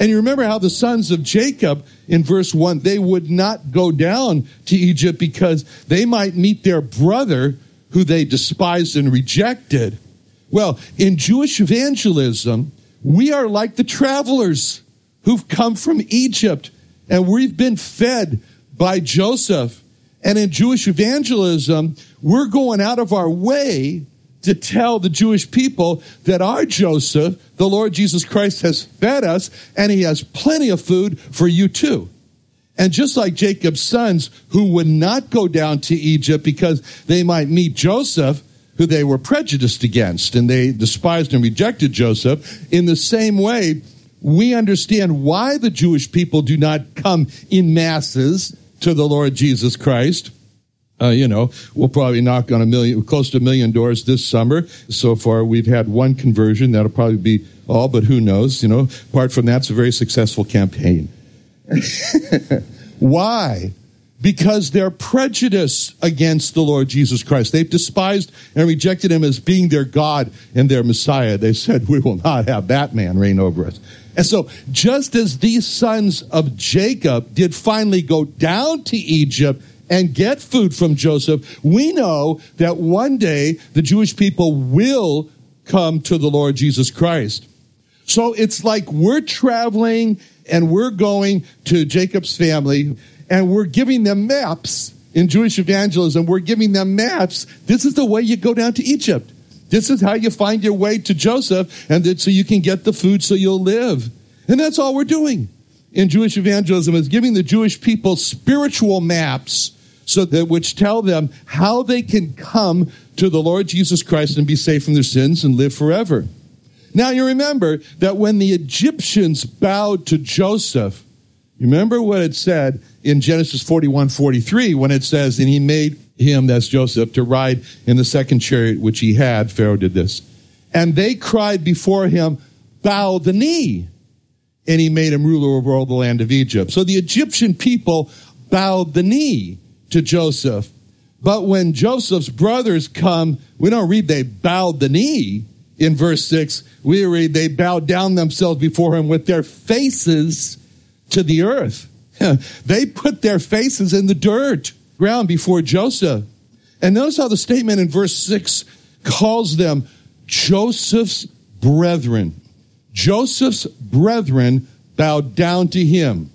And you remember how the sons of Jacob in verse 1, they would not go down to Egypt because they might meet their brother who they despised and rejected. Well, in Jewish evangelism, we are like the travelers who've come from Egypt and we've been fed by Joseph. And in Jewish evangelism, we're going out of our way to tell the Jewish people that our Joseph, the Lord Jesus Christ, has fed us and he has plenty of food for you too. And just like Jacob's sons who would not go down to Egypt because they might meet Joseph, who they were prejudiced against and they despised and rejected Joseph, in the same way, we understand why the Jewish people do not come in masses to the Lord Jesus Christ uh, you know, we'll probably knock on a million, close to a million doors this summer. So far, we've had one conversion. That'll probably be all, but who knows? You know, apart from that, it's a very successful campaign. Why? Because they're prejudiced against the Lord Jesus Christ. They've despised and rejected him as being their God and their Messiah. They said, We will not have that man reign over us. And so, just as these sons of Jacob did finally go down to Egypt and get food from Joseph, we know that one day the Jewish people will come to the Lord Jesus Christ. So it's like we're traveling and we're going to Jacob's family and we're giving them maps in Jewish evangelism. We're giving them maps. This is the way you go down to Egypt. This is how you find your way to Joseph and so you can get the food so you'll live. And that's all we're doing in Jewish evangelism is giving the Jewish people spiritual maps so that which tell them how they can come to the Lord Jesus Christ and be saved from their sins and live forever. Now you remember that when the Egyptians bowed to Joseph, remember what it said in Genesis 41, 43, when it says, and he made him, that's Joseph, to ride in the second chariot which he had. Pharaoh did this. And they cried before him, bow the knee. And he made him ruler over all the land of Egypt. So the Egyptian people bowed the knee to Joseph. But when Joseph's brothers come, we don't read they bowed the knee in verse 6. We read they bowed down themselves before him with their faces to the earth. they put their faces in the dirt ground before Joseph. And notice how the statement in verse 6 calls them Joseph's brethren. Joseph's brethren bowed down to him.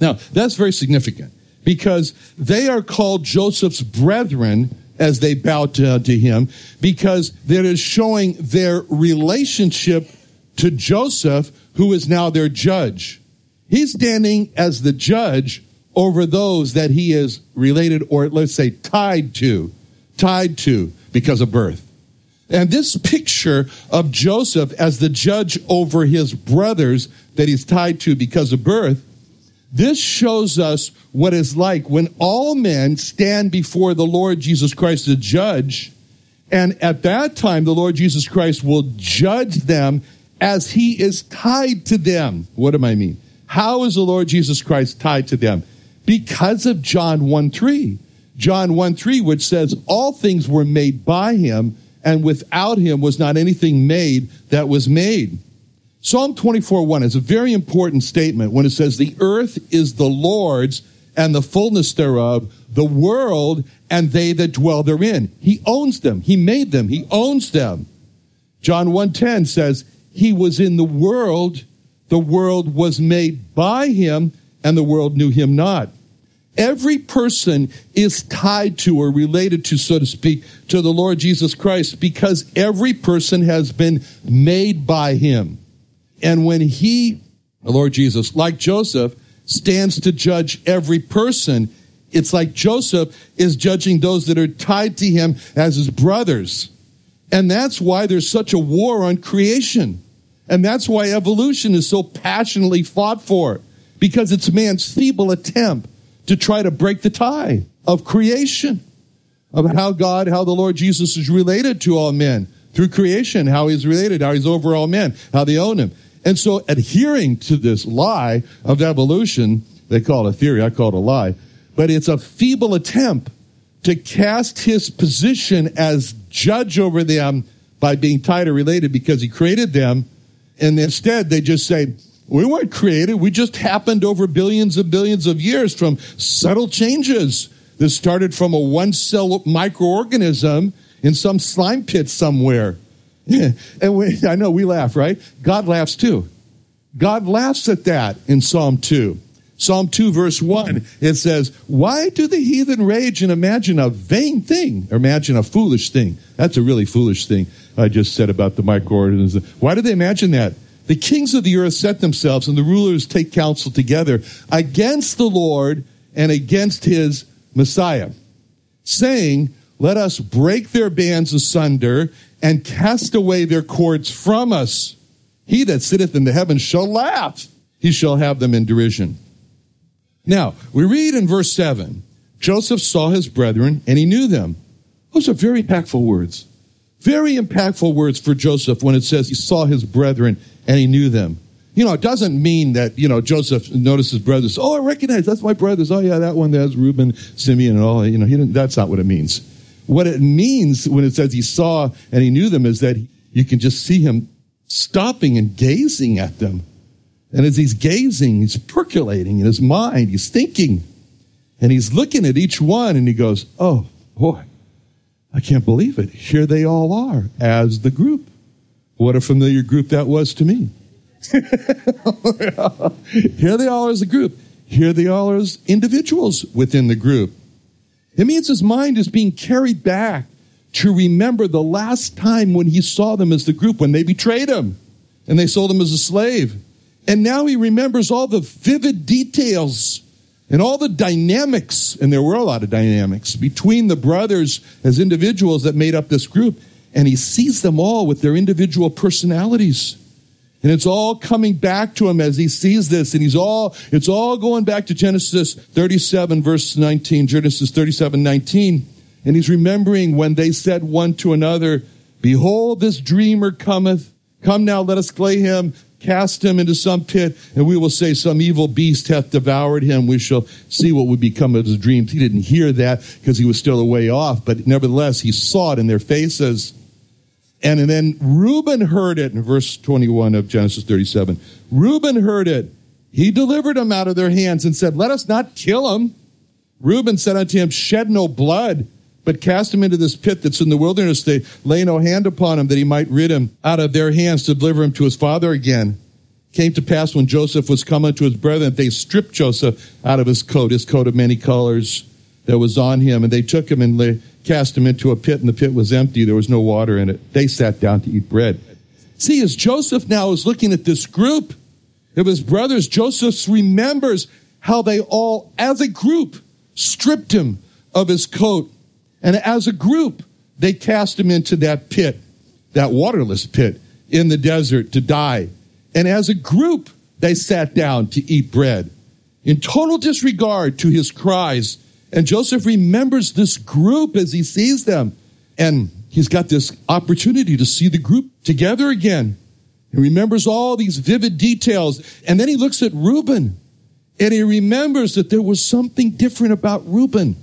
Now, that's very significant because they are called Joseph's brethren as they bow to, to him because that is showing their relationship to Joseph, who is now their judge. He's standing as the judge over those that he is related or let's say tied to, tied to because of birth. And this picture of Joseph as the judge over his brothers that he's tied to because of birth this shows us what it's like when all men stand before the Lord Jesus Christ to judge. And at that time, the Lord Jesus Christ will judge them as he is tied to them. What do I mean? How is the Lord Jesus Christ tied to them? Because of John 1 3. John 1 3, which says, All things were made by him, and without him was not anything made that was made. Psalm 24 1 is a very important statement when it says, The earth is the Lord's and the fullness thereof, the world and they that dwell therein. He owns them. He made them. He owns them. John 1:10 says, He was in the world, the world was made by him, and the world knew him not. Every person is tied to or related to, so to speak, to the Lord Jesus Christ because every person has been made by him. And when he, the Lord Jesus, like Joseph, stands to judge every person, it's like Joseph is judging those that are tied to him as his brothers. And that's why there's such a war on creation. And that's why evolution is so passionately fought for, because it's man's feeble attempt to try to break the tie of creation, of how God, how the Lord Jesus is related to all men through creation, how he's related, how he's over all men, how they own him. And so adhering to this lie of evolution, they call it a theory, I call it a lie, but it's a feeble attempt to cast his position as judge over them by being tied or related because he created them. And instead they just say, we weren't created. We just happened over billions and billions of years from subtle changes that started from a one cell microorganism in some slime pit somewhere. and we, I know we laugh, right? God laughs too. God laughs at that in Psalm 2. Psalm 2, verse 1, it says, Why do the heathen rage and imagine a vain thing, imagine a foolish thing? That's a really foolish thing I just said about the microorganisms. Why do they imagine that? The kings of the earth set themselves, and the rulers take counsel together against the Lord and against his Messiah, saying, Let us break their bands asunder and cast away their cords from us. He that sitteth in the heavens shall laugh. He shall have them in derision. Now, we read in verse 7 Joseph saw his brethren and he knew them. Those are very impactful words. Very impactful words for Joseph when it says he saw his brethren and he knew them. You know, it doesn't mean that, you know, Joseph noticed his brothers. Oh, I recognize that's my brothers. Oh, yeah, that one, that's Reuben, Simeon, and all. You know, he didn't, that's not what it means. What it means when it says he saw and he knew them is that you can just see him stopping and gazing at them and as he's gazing, he's percolating in his mind, he's thinking, and he's looking at each one and he goes, Oh, boy, I can't believe it. Here they all are as the group. What a familiar group that was to me. Here they all are as a group. Here they all are as individuals within the group. It means his mind is being carried back to remember the last time when he saw them as the group, when they betrayed him and they sold him as a slave. And now he remembers all the vivid details and all the dynamics, and there were a lot of dynamics between the brothers as individuals that made up this group. And he sees them all with their individual personalities. And it's all coming back to him as he sees this. And he's all, it's all going back to Genesis 37 verse 19, Genesis 37, 19. And he's remembering when they said one to another, behold, this dreamer cometh. Come now, let us slay him cast him into some pit, and we will say, Some evil beast hath devoured him. We shall see what would become of his dreams. He didn't hear that because he was still a way off, but nevertheless, he saw it in their faces. And, then Reuben heard it in verse 21 of Genesis 37. Reuben heard it. He delivered him out of their hands and said, Let us not kill him. Reuben said unto him, Shed no blood but cast him into this pit that's in the wilderness. They lay no hand upon him that he might rid him out of their hands to deliver him to his father again. Came to pass when Joseph was coming to his brethren, they stripped Joseph out of his coat, his coat of many colors that was on him, and they took him and lay, cast him into a pit, and the pit was empty. There was no water in it. They sat down to eat bread. See, as Joseph now is looking at this group of his brothers, Joseph remembers how they all, as a group, stripped him of his coat and as a group, they cast him into that pit, that waterless pit in the desert to die. And as a group, they sat down to eat bread in total disregard to his cries. And Joseph remembers this group as he sees them. And he's got this opportunity to see the group together again. He remembers all these vivid details. And then he looks at Reuben and he remembers that there was something different about Reuben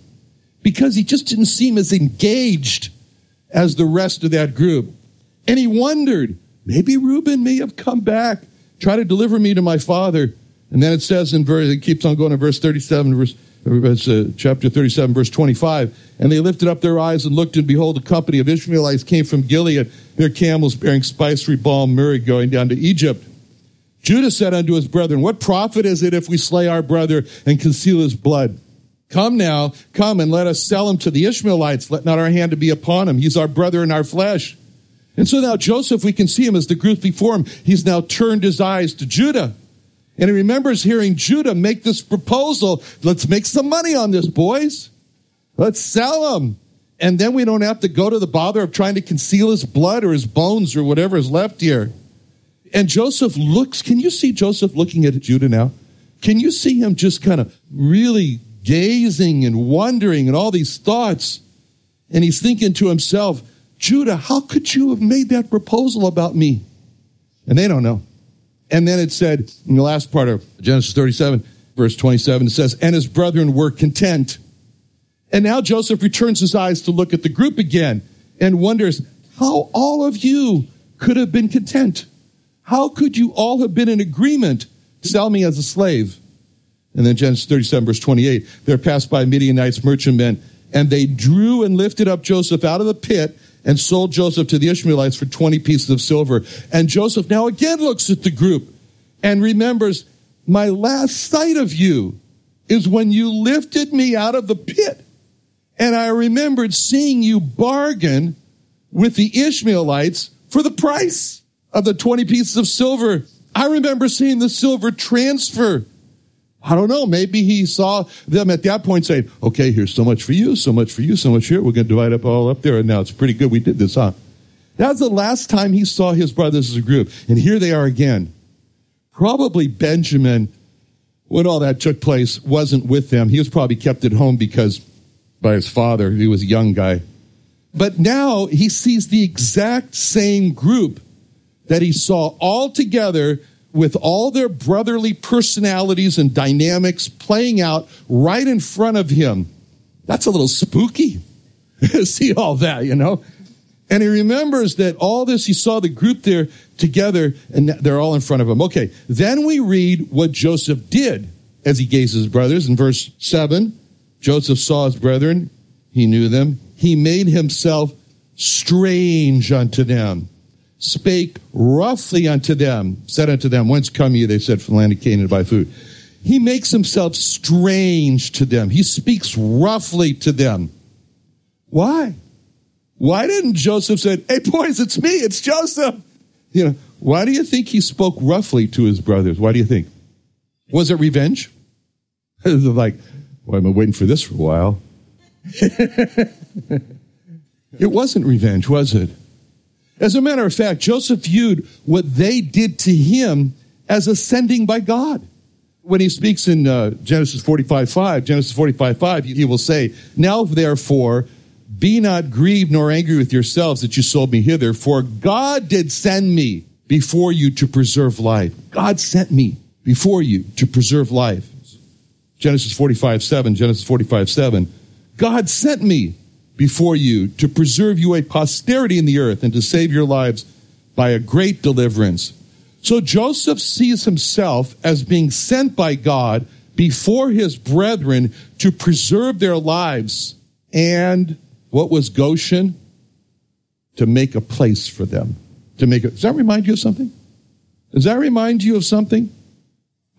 because he just didn't seem as engaged as the rest of that group. And he wondered, maybe Reuben may have come back, try to deliver me to my father. And then it says in verse, it keeps on going in verse 37, verse, uh, chapter 37, verse 25. And they lifted up their eyes and looked, and behold, a company of Ishmaelites came from Gilead, their camels bearing spicery, balm, myrrh, going down to Egypt. Judah said unto his brethren, What profit is it if we slay our brother and conceal his blood? Come now, come and let us sell him to the Ishmaelites. Let not our hand be upon him. He's our brother in our flesh. And so now Joseph, we can see him as the group before him. He's now turned his eyes to Judah. And he remembers hearing Judah make this proposal. Let's make some money on this, boys. Let's sell him. And then we don't have to go to the bother of trying to conceal his blood or his bones or whatever is left here. And Joseph looks, can you see Joseph looking at Judah now? Can you see him just kind of really gazing and wondering and all these thoughts? And he's thinking to himself, Judah, how could you have made that proposal about me? And they don't know. And then it said in the last part of Genesis 37, verse 27, it says, And his brethren were content. And now Joseph returns his eyes to look at the group again and wonders how all of you could have been content. How could you all have been in agreement sell me as a slave? And then Genesis 37, verse 28, there passed by Midianites, merchantmen, and they drew and lifted up Joseph out of the pit and sold Joseph to the Ishmaelites for 20 pieces of silver. And Joseph now again looks at the group and remembers, my last sight of you is when you lifted me out of the pit. And I remembered seeing you bargain with the Ishmaelites for the price of the 20 pieces of silver. I remember seeing the silver transfer I don't know. Maybe he saw them at that point saying, okay, here's so much for you, so much for you, so much here. We're going to divide up all up there. And now it's pretty good we did this, huh? That's the last time he saw his brothers as a group. And here they are again. Probably Benjamin, when all that took place, wasn't with them. He was probably kept at home because by his father, he was a young guy. But now he sees the exact same group that he saw all together with all their brotherly personalities and dynamics playing out right in front of him. That's a little spooky. See all that, you know? And he remembers that all this, he saw the group there together and they're all in front of him. Okay. Then we read what Joseph did as he gazed at his brothers in verse seven. Joseph saw his brethren. He knew them. He made himself strange unto them spake roughly unto them, said unto them, Whence come ye? They said, From the land of Canaan to buy food. He makes himself strange to them. He speaks roughly to them. Why? Why didn't Joseph say, Hey boys, it's me, it's Joseph? You know, why do you think he spoke roughly to his brothers? Why do you think? Was it revenge? like, well, I've been waiting for this for a while. it wasn't revenge, was it? As a matter of fact, Joseph viewed what they did to him as ascending by God. When he speaks in uh, Genesis 45 5, Genesis 45 5, he will say, Now therefore, be not grieved nor angry with yourselves that you sold me hither, for God did send me before you to preserve life. God sent me before you to preserve life. Genesis 45 7, Genesis 45 7. God sent me before you to preserve you a posterity in the earth and to save your lives by a great deliverance. So Joseph sees himself as being sent by God before his brethren to preserve their lives. And what was Goshen? To make a place for them. To make it. Does that remind you of something? Does that remind you of something?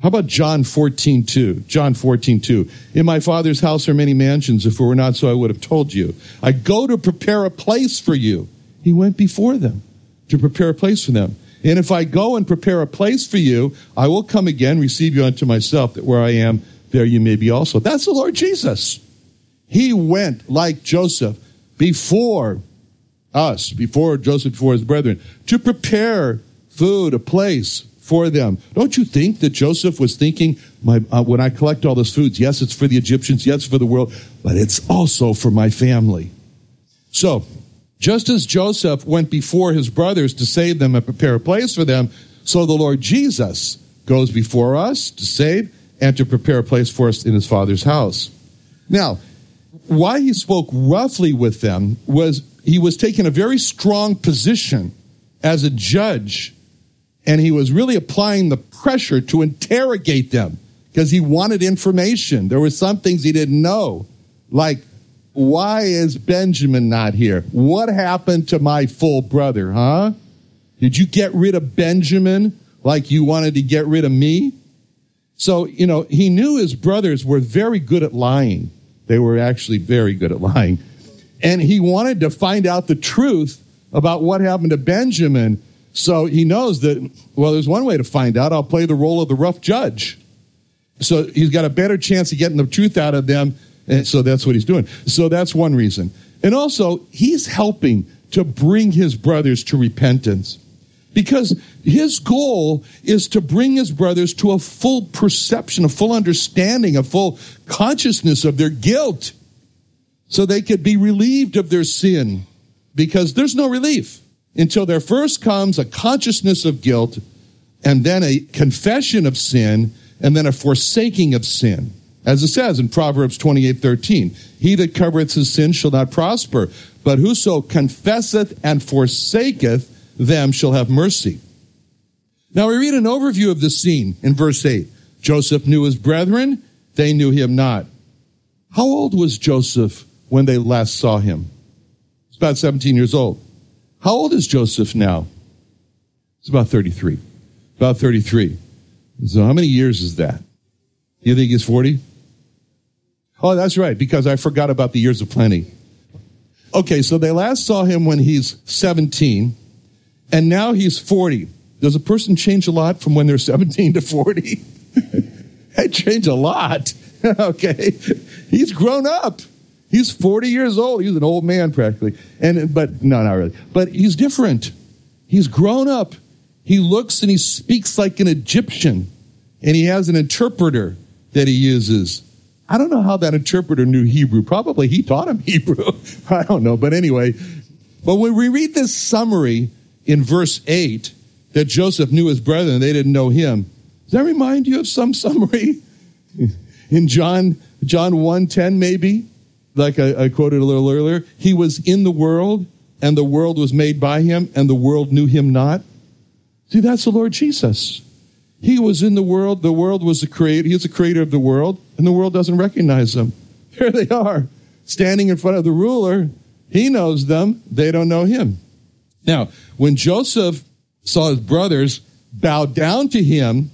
How about John 14, 2? John 14, 2. In my father's house are many mansions. If it were not so, I would have told you. I go to prepare a place for you. He went before them to prepare a place for them. And if I go and prepare a place for you, I will come again, receive you unto myself, that where I am, there you may be also. That's the Lord Jesus. He went like Joseph before us, before Joseph, before his brethren, to prepare food, a place for them. Don't you think that Joseph was thinking, my, uh, when I collect all this foods, yes, it's for the Egyptians, yes, for the world, but it's also for my family. So, just as Joseph went before his brothers to save them and prepare a place for them, so the Lord Jesus goes before us to save and to prepare a place for us in his Father's house. Now, why he spoke roughly with them was he was taking a very strong position as a judge and he was really applying the pressure to interrogate them because he wanted information. There were some things he didn't know, like why is Benjamin not here? What happened to my full brother, huh? Did you get rid of Benjamin? like you wanted to get rid of me? So, you know, he knew his brothers were very good at lying. They were actually very good at lying. And he wanted to find out the truth about what happened to Benjamin. So he knows that, well, there's one way to find out. I'll play the role of the rough judge. So he's got a better chance of getting the truth out of them. And so that's what he's doing. So that's one reason. And also, he's helping to bring his brothers to repentance because his goal is to bring his brothers to a full perception, a full understanding, a full consciousness of their guilt so they could be relieved of their sin because there's no relief until there first comes a consciousness of guilt and then a confession of sin and then a forsaking of sin. As it says in Proverbs 28 13, he that covereth his sin shall not prosper, but whoso confesseth and forsaketh them shall have mercy. Now we read an overview of the scene in verse 8. Joseph knew his brethren, they knew him not. How old was Joseph when they last saw him? He's about 17 years old. How old is Joseph now? He's about 33. About 33. So how many years is that? You think he's 40? Oh, that's right, because I forgot about the years of plenty. Okay, so they last saw him when he's 17, and now he's 40. Does a person change a lot from when they're 17 to 40? they change a lot. okay. He's grown up. He's 40 years old. He's an old man practically. And, but no, not really. But he's different. He's grown up. He looks and he speaks like an Egyptian. And he has an interpreter that he uses. I don't know how that interpreter knew Hebrew. Probably he taught him Hebrew. I don't know. But anyway, but when we read this summary in verse 8 that Joseph knew his brethren, they didn't know him. Does that remind you of some summary? In John, John 1.10 maybe, like I, I quoted a little earlier, he was in the world and the world was made by him and the world knew him not. See, that's the Lord Jesus. He was in the world. The world was the creator. He is the creator of the world, and the world doesn't recognize him. There they are, standing in front of the ruler. He knows them. They don't know him. Now, when Joseph saw his brothers bow down to him,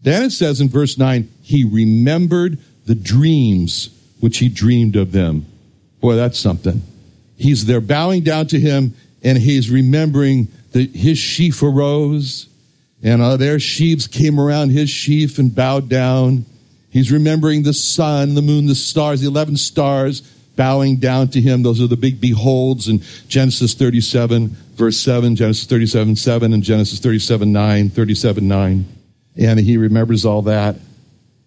then it says in verse 9, he remembered the dreams which he dreamed of them. Boy, that's something. He's there bowing down to him, and he's remembering that his sheaf arose and uh, their sheaves came around his sheaf and bowed down. He's remembering the sun, the moon, the stars, the 11 stars bowing down to him. Those are the big beholds in Genesis 37, verse 7, Genesis 37, 7, and Genesis 37, 9, 37, 9. And he remembers all that.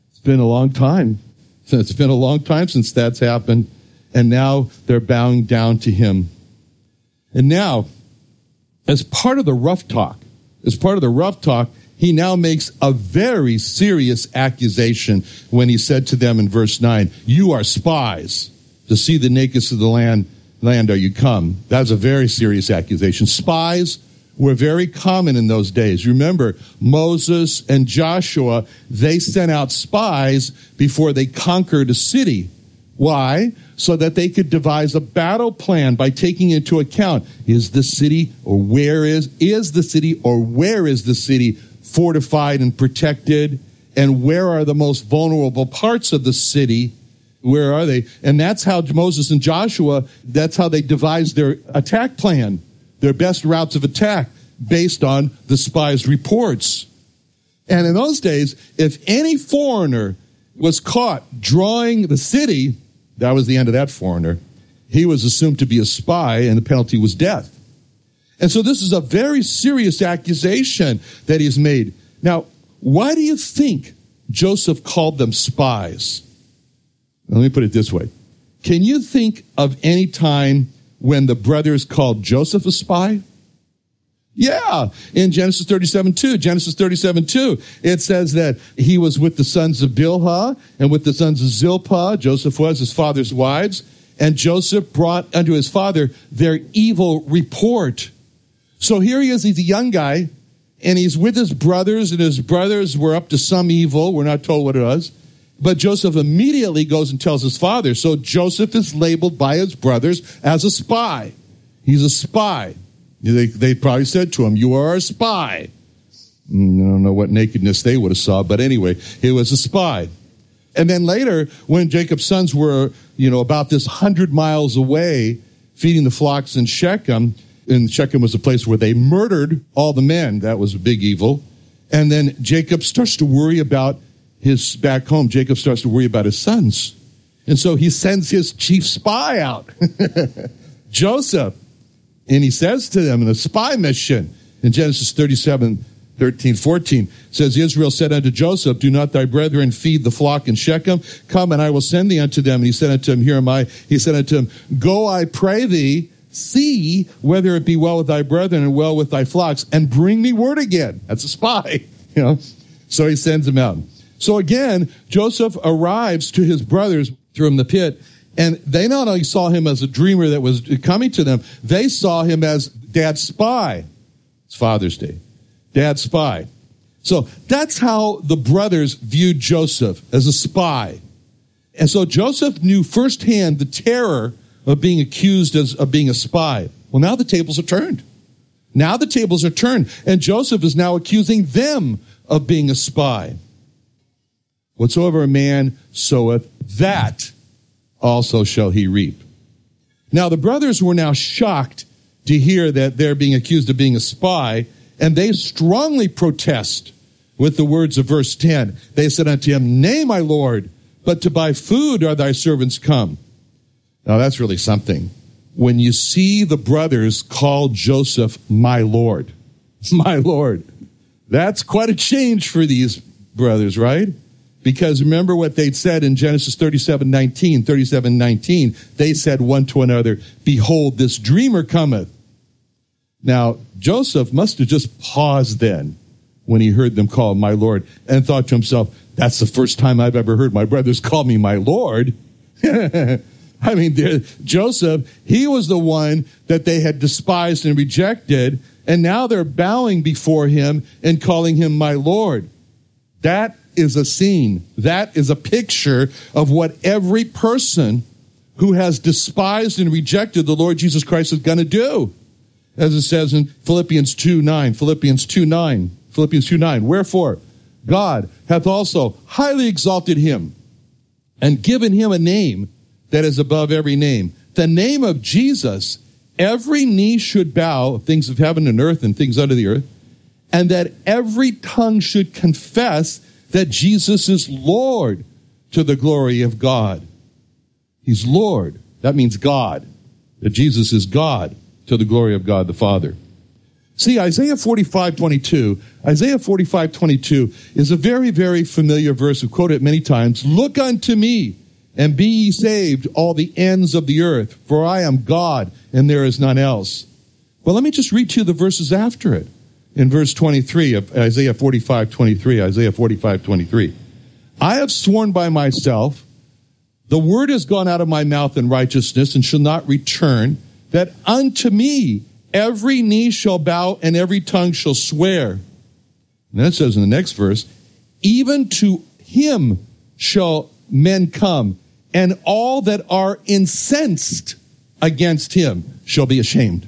It's been a long time. It's been a long time since that's happened. And now they're bowing down to him. And now, as part of the rough talk, as part of the rough talk, he now makes a very serious accusation when he said to them in verse 9, You are spies. To see the nakedness of the land, land are you come. That's a very serious accusation. Spies were very common in those days. Remember, Moses and Joshua, they sent out spies before they conquered a city. Why? So that they could devise a battle plan by taking into account is the city or where is is the city or where is the city fortified and protected and where are the most vulnerable parts of the city where are they and that's how Moses and Joshua that's how they devised their attack plan their best routes of attack based on the spies reports and in those days if any foreigner was caught drawing the city that was the end of that foreigner. He was assumed to be a spy, and the penalty was death. And so this is a very serious accusation that he's made. Now, why do you think Joseph called them spies? Let me put it this way. Can you think of any time when the brothers called Joseph a spy? Yeah, in Genesis 37 2. Genesis 37 2, it says that he was with the sons of Bilhah and with the sons of Zilpah. Joseph was his father's wives. And Joseph brought unto his father their evil report. So here he is, he's a young guy, and he's with his brothers, and his brothers were up to some evil. We're not told what it was. But Joseph immediately goes and tells his father. So Joseph is labeled by his brothers as a spy. He's a spy. They, they probably said to him, You are a spy. Mm, I don't know what nakedness they would have saw, but anyway, he was a spy. And then later, when Jacob's sons were, you know, about this hundred miles away, feeding the flocks in Shechem, and Shechem was a place where they murdered all the men. That was a big evil. And then Jacob starts to worry about his back home. Jacob starts to worry about his sons. And so he sends his chief spy out, Joseph. And he says to them in a spy mission in Genesis 37, 13, 14 says, Israel said unto Joseph, Do not thy brethren feed the flock in Shechem? Come and I will send thee unto them. And he said unto him, Here am I. He said unto him, Go, I pray thee, see whether it be well with thy brethren and well with thy flocks, and bring me word again. That's a spy, you know. So he sends him out. So again, Joseph arrives to his brothers through the pit, and they not only saw him as a dreamer that was coming to them, they saw him as dad's spy. It's Father's Day dad's spy. So that's how the brothers viewed Joseph as a spy. And so Joseph knew firsthand the terror of being accused as, of being a spy. Well, now the tables are turned. Now the tables are turned, and Joseph is now accusing them of being a spy. Whatsoever a man soweth, that also shall he reap. Now the brothers were now shocked to hear that they're being accused of being a spy, and they strongly protest with the words of verse 10. They said unto him, Nay, my Lord, but to buy food are thy servants come. Now that's really something. When you see the brothers call Joseph my Lord, my Lord, that's quite a change for these brothers, right? Because remember what they'd said in Genesis 37, 19, 37, 19. They said one to another, Behold, this dreamer cometh. Now, Joseph must have just paused then when he heard them call my Lord and thought to himself, that's the first time I've ever heard my brothers call me my Lord. I mean, Joseph, he was the one that they had despised and rejected, and now they're bowing before him and calling him my Lord. That is a scene. That is a picture of what every person who has despised and rejected the Lord Jesus Christ is going to do as it says in Philippians 2 9. Philippians 2 9. Philippians 2 9. Wherefore, God hath also highly exalted him and given him a name that is above every name. The name of Jesus, every knee should bow, things of heaven and earth and things under the earth, and that every tongue should confess that Jesus is Lord to the glory of God. He's Lord. That means God. That Jesus is God to the glory of God the Father. See, Isaiah 45, 22, Isaiah 45, 22 is a very, very familiar verse. We've quoted it many times. Look unto me and be ye saved, all the ends of the earth, for I am God and there is none else. Well, let me just read to you the verses after it. In verse 23 of Isaiah 45, 23, Isaiah 45, 23. I have sworn by myself, the word has gone out of my mouth in righteousness and shall not return that unto me every knee shall bow and every tongue shall swear. And it says in the next verse, even to him shall men come, and all that are incensed against him shall be ashamed.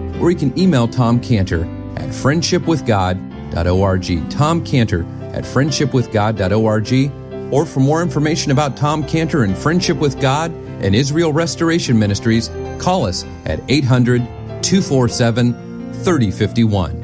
Or you can email Tom Cantor at friendshipwithgod.org. Tom Cantor at friendshipwithgod.org, or for more information about Tom Cantor and Friendship with God and Israel Restoration Ministries, call us at 800 247 3051.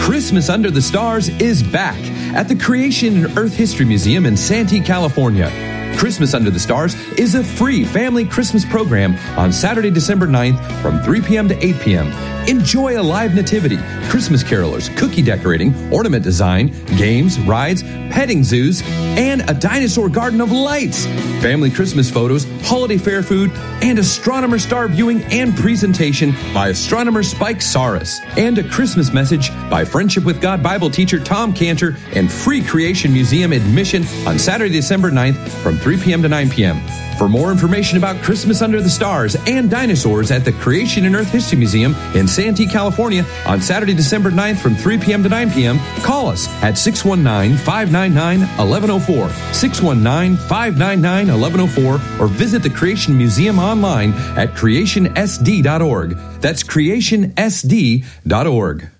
Christmas Under the Stars is back at the Creation and Earth History Museum in Santee, California. Christmas Under the Stars is a free family Christmas program on Saturday, December 9th from 3 p.m. to 8 p.m. Enjoy a live nativity, Christmas carolers, cookie decorating, ornament design, games, rides, petting zoos, and a dinosaur garden of lights. Family Christmas photos, holiday fair food, and astronomer star viewing and presentation by astronomer Spike Saris. And a Christmas message by Friendship with God Bible teacher Tom Cantor and free Creation Museum admission on Saturday, December 9th from 3 p.m. to 9 p.m. For more information about Christmas Under the Stars and dinosaurs at the Creation and Earth History Museum in Santee, California on Saturday, December 9th from 3 p.m. to 9 p.m., call us at 619 599 1104, 619 599 1104, or visit the Creation Museum online at creationsd.org. That's creationsd.org.